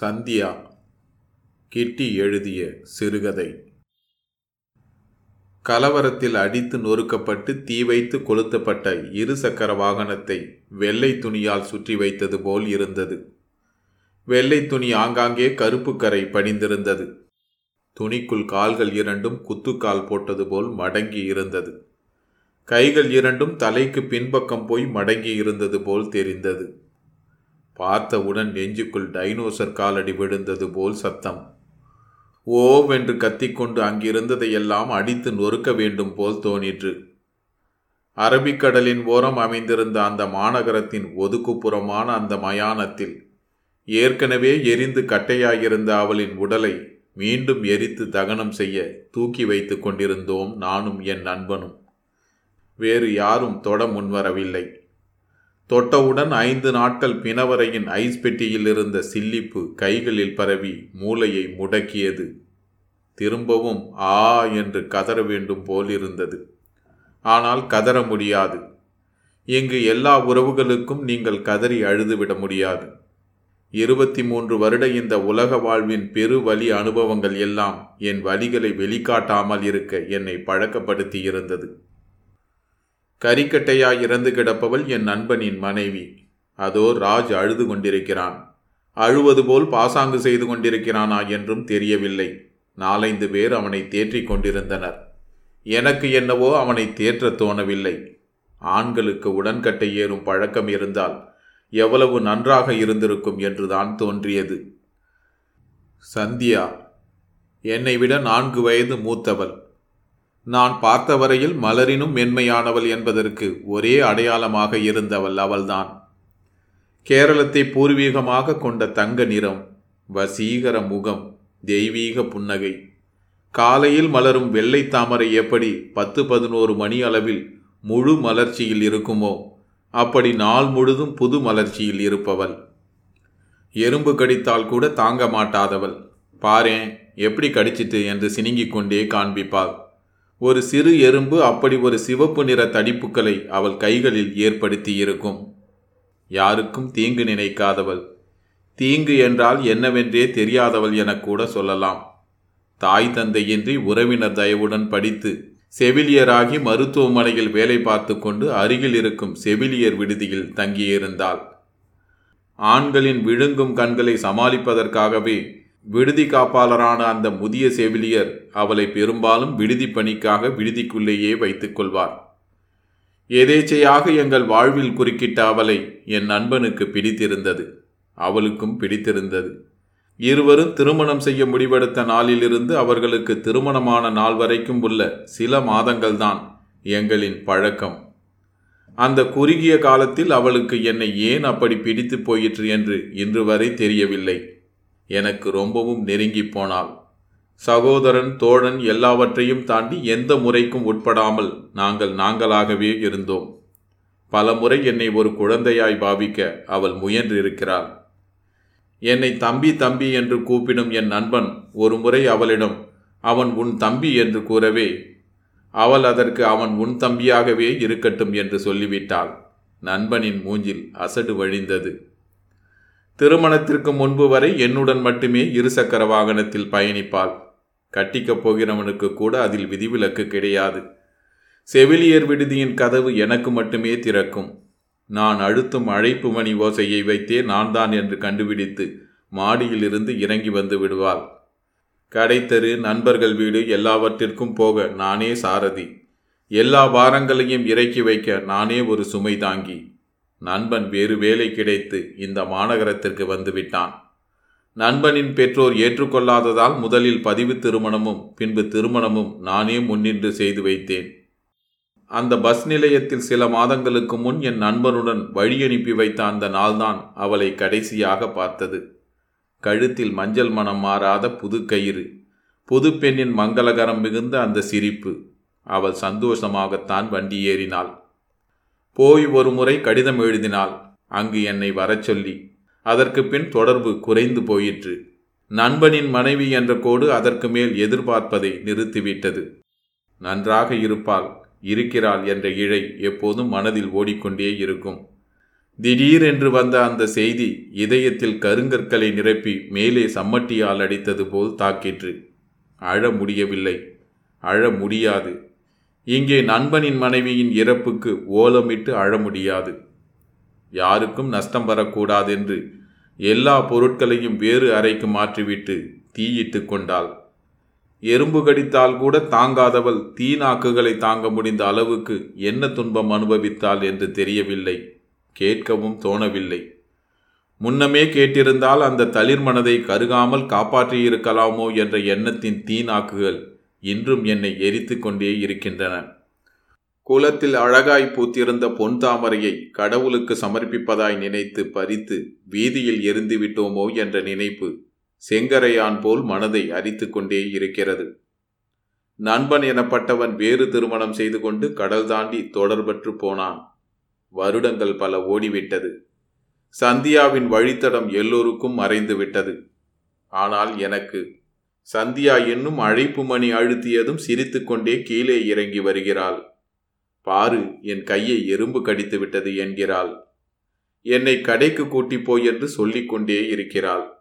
சந்தியா கிட்டி எழுதிய சிறுகதை. கலவரத்தில் அடித்து நொறுக்கப்பட்டு தீ வைத்து கொளுத்தப்பட்ட இருசக்கர வாகனத்தை வெள்ளை துணியால் சுற்றி வைத்தது போல் இருந்தது. வெள்ளை துணி ஆங்காங்கே கருப்பு கரை படிந்திருந்தது. துணிக்குள் கால்கள் இரண்டும் குத்துக்கால் போட்டது போல் மடங்கி இருந்தது. கைகள் இரண்டும் தலைக்கு பின்பக்கம் போய் மடங்கி இருந்தது போல் தெரிந்தது. பார்த்தவுடன் நெஞ்சுக்குள் டைனோசர் காலடி விழுந்தது போல் சத்தம். ஓவென்று கத்திக்கொண்டு அங்கிருந்ததையெல்லாம் அடித்து நொறுக்க வேண்டும் போல் தோணிற்று. அரபிக்கடலின் ஓரம் அமைந்திருந்த அந்த மாநகரத்தின் ஒதுக்குப்புறமான அந்த மயானத்தில் ஏற்கனவே எரிந்து கட்டையாயிருந்த அவளின் உடலை மீண்டும் எரித்து தகனம் செய்ய தூக்கி வைத்து கொண்டிருந்தோம் நானும் என் நண்பனும். வேறு யாரும் தொட முன்வரவில்லை. தொட்டவுடன் ஐந்து நாட்கள் பிணவரையின் ஐஸ் பெட்டியில் இருந்த சில்லிப்பு கைகளில் பரவி மூளையை முடக்கியது. திரும்பவும் ஆ என்று கதற வேண்டும் போலிருந்தது. ஆனால் கதற முடியாது. இங்கு எல்லா உறவுகளுக்கும் நீங்கள் கதறி அழுதுவிட முடியாது. இருபத்தி மூன்று வருட இந்த உலக வாழ்வின் பெரு வலி அனுபவங்கள் எல்லாம் என் வழிகளை வெளிக்காட்டாமல் இருக்க என்னை பழக்கப்படுத்தி இருந்தது கறிக்கட்டையாய் இறந்து கிடப்பவள் என் நண்பனின் மனைவி. அதோ ராஜ் அழுது கொண்டிருக்கிறான். அழுவது போல் பாசாங்கு செய்து கொண்டிருக்கிறானா என்றும் தெரியவில்லை. நாலைந்து பேர் அவனை தேற்றிக் கொண்டிருந்தனர். எனக்கு என்னவோ அவனை தேற்றத் தோணவில்லை. ஆண்களுக்கு உடன்கட்டை ஏறும் பழக்கம் இருந்தால் எவ்வளவு நன்றாக இருந்திருக்கும் என்றுதான் தோன்றியது. சந்தியா என்னை விட நான்கு வயது மூத்தவள். நான் பார்த்தவரையில் மலரினும் மென்மையானவள் என்பதற்கு ஒரே அடையாளமாக இருந்தவள் அவள்தான். கேரளத்தை பூர்வீகமாக கொண்ட தங்க நிறம் வசீகர முகம் தெய்வீக புன்னகை. காலையில் மலரும் வெள்ளை தாமரை எப்படி பத்து பதினோரு மணி அளவில் முழு மலர்ச்சியில் இருக்குமோ அப்படி நாள் முழுதும் புது மலர்ச்சியில் இருப்பவள். எறும்பு கடித்தால் கூட தாங்க மாட்டாதவள். பாரேன் எப்படி கடிச்சிட்டு என்று சினிங்கிக் கொண்டே காண்பிப்பாள். ஒரு சிறு எறும்பு அப்படி ஒரு சிவப்பு நிற தடிப்புகளை அவள் கைகளில் ஏற்படுத்தி இருக்கும் யாருக்கும் தீங்கு நினைக்காதவள். தீங்கு என்றால் என்னவென்றே தெரியாதவள் என கூட சொல்லலாம். தாய் தந்தையின்றி உறவினர் தயவுடன் படித்து செவிலியராகி மருத்துவமனையில் வேலை பார்த்து கொண்டு அருகில் இருக்கும் செவிலியர் விடுதியில் தங்கியிருந்தாள். ஆண்களின் விழுங்கும் கண்களை சமாளிப்பதற்காகவே விடுதி காப்பாளரான அந்த முதிய செவிலியர் அவளை பெரும்பாலும் விடுதி பணிக்காக விடுதிக்குள்ளேயே வைத்துக் கொள்வார். எதேச்சையாக எங்கள் வாழ்வில் குறுக்கிட்ட அவளை என் நண்பனுக்கு பிடித்திருந்தது. அவளுக்கும் பிடித்திருந்தது. இருவரும் திருமணம் செய்ய முடிவெடுத்த நாளிலிருந்து அவர்களுக்கு திருமணமான நாள் வரைக்கும் உள்ள சில மாதங்கள்தான் எங்களின் பழக்கம். அந்த குறுகிய காலத்தில் அவளுக்கு என்னை ஏன் அப்படி பிடித்து போயிற்று என்று இன்று வரை தெரியவில்லை. எனக்கு ரொம்பவும் நெருங்கி போனாள். சகோதரன் தோழன் எல்லாவற்றையும் தாண்டி எந்த முறைக்கும் உட்படாமல் நாங்கள் நாங்களாகவே இருந்தோம். பல முறை என்னை ஒரு குழந்தையாய் பாவிக்க அவள் முயன்றிருக்கிறாள். என்னை தம்பி தம்பி என்று கூப்பிடும் என் நண்பன் ஒரு முறை அவளிடம் அவன் உன் தம்பி என்று கூறவே அவள் அதற்கு அவன் உன் தம்பியாகவே இருக்கட்டும் என்று சொல்லிவிட்டாள். நண்பனின் மூஞ்சில் அசடு வழிந்தது. திருமணத்திற்கு முன்பு வரை என்னுடன் மட்டுமே இருசக்கர வாகனத்தில் பயணிப்பாள். கட்டிக்கப் போகிறவனுக்கு கூட அதில் விதிவிலக்கு கிடையாது. செவிலியர் விடுதியின் கதவு எனக்கு மட்டுமே திறக்கும். நான் அழுத்தும் அழைப்பு மணி ஓசையை வைத்தே நான் தான் என்று கண்டுபிடித்து மாடியிலிருந்து இறங்கி வந்து விடுவாள். கடைத்தெரு நண்பர்கள் வீடு எல்லாவற்றிற்கும் போக நானே சாரதி. எல்லா பாரங்களையும் இறக்கி வைக்க நானே ஒரு சுமை தாங்கி. நண்பன் வேறு வேலை கிடைத்து இந்த மாநகரத்திற்கு வந்துவிட்டான். நண்பனின் பெற்றோர் ஏற்றுக்கொள்ளாததால் முதலில் பதிவு திருமணமும் பின்பு திருமணமும் நானே முன்னின்று செய்து வைத்தேன். அந்த பஸ் நிலையத்தில் சில மாதங்களுக்கு முன் என் நண்பனுடன் வழி அனுப்பி வைத்த அந்த நாள்தான் அவளை கடைசியாக பார்த்தது. கழுத்தில் மஞ்சள் மனம் மாறாத புது கயிறு புது பெண்ணின் மங்களகரம் மிகுந்த அந்த சிரிப்பு. அவள் சந்தோஷமாகத்தான் வண்டி ஏறினாள். போய் ஒரு முறை கடிதம் எழுதினாள். அங்கு என்னை வரச் சொல்லி அதற்கு பின் தொடர்பு குறைந்து போயிற்று. நண்பனின் மனைவி என்ற கோடு அதற்கு மேல் எதிர்பார்ப்பதை நிறுத்திவிட்டது. நன்றாக இருப்பாள் இருக்கிறாள் என்ற இழை எப்போதும் மனதில் ஓடிக்கொண்டே இருக்கும். திடீரென்று வந்த அந்த செய்தி இதயத்தில் கருங்கற்களை நிரப்பி மேலே சம்மட்டியால் அடித்தது போல் தாக்கிற்று. அழ முடியவில்லை. அழ முடியாது. இங்கே நண்பனின் மனைவியின் இறப்புக்கு ஓலமிட்டு அழ முடியாது. யாருக்கும் நஷ்டம் வரக்கூடாதென்று எல்லா பொருட்களையும் வேறு அறைக்கு மாற்றிவிட்டு தீயிட்டு கொண்டாள். எறும்பு கடித்தால் கூட தாங்காதவள் தீநாக்குகளை தாங்க முடிந்த அளவுக்கு என்ன துன்பம் அனுபவித்தாள் என்று தெரியவில்லை. கேட்கவும் தோணவில்லை. முன்னமே கேட்டிருந்தால் அந்த தளிர் மனதை கருகாமல் காப்பாற்றியிருக்கலாமோ என்ற எண்ணத்தின் தீநாக்குகள் இன்றும் என்னை எரித்து கொண்டே இருக்கின்றன. குலத்தில் அழகாய் பூத்திருந்த பொன் தாமரையை கடவுளுக்கு சமர்ப்பிப்பதாய் நினைத்து பறித்து வீதியில் எரிந்து விட்டோமோ என்ற நினைப்பு செங்கரையான் போல் மனதை அரித்து கொண்டே இருக்கிறது. நண்பன் எனப்பட்டவன் வேறு திருமணம் செய்து கொண்டு கடல் தாண்டி தொடர்பற்று போனான். வருடங்கள் பல ஓடிவிட்டது. சந்தியாவின் வழித்தடம் எல்லோருக்கும் மறைந்து விட்டது ஆனால் எனக்கு சந்தியா என்னும் அழைப்பு மணி அழுத்தியதும் சிரித்துக்கொண்டே கீழே இறங்கி வருகிறாள். பாரு என் கையை எறும்பு கடித்து விட்டது என்கிறாள். என்னை கடைக்கு கூட்டிப்போய் என்று சொல்லிக்கொண்டே இருக்கிறாள்.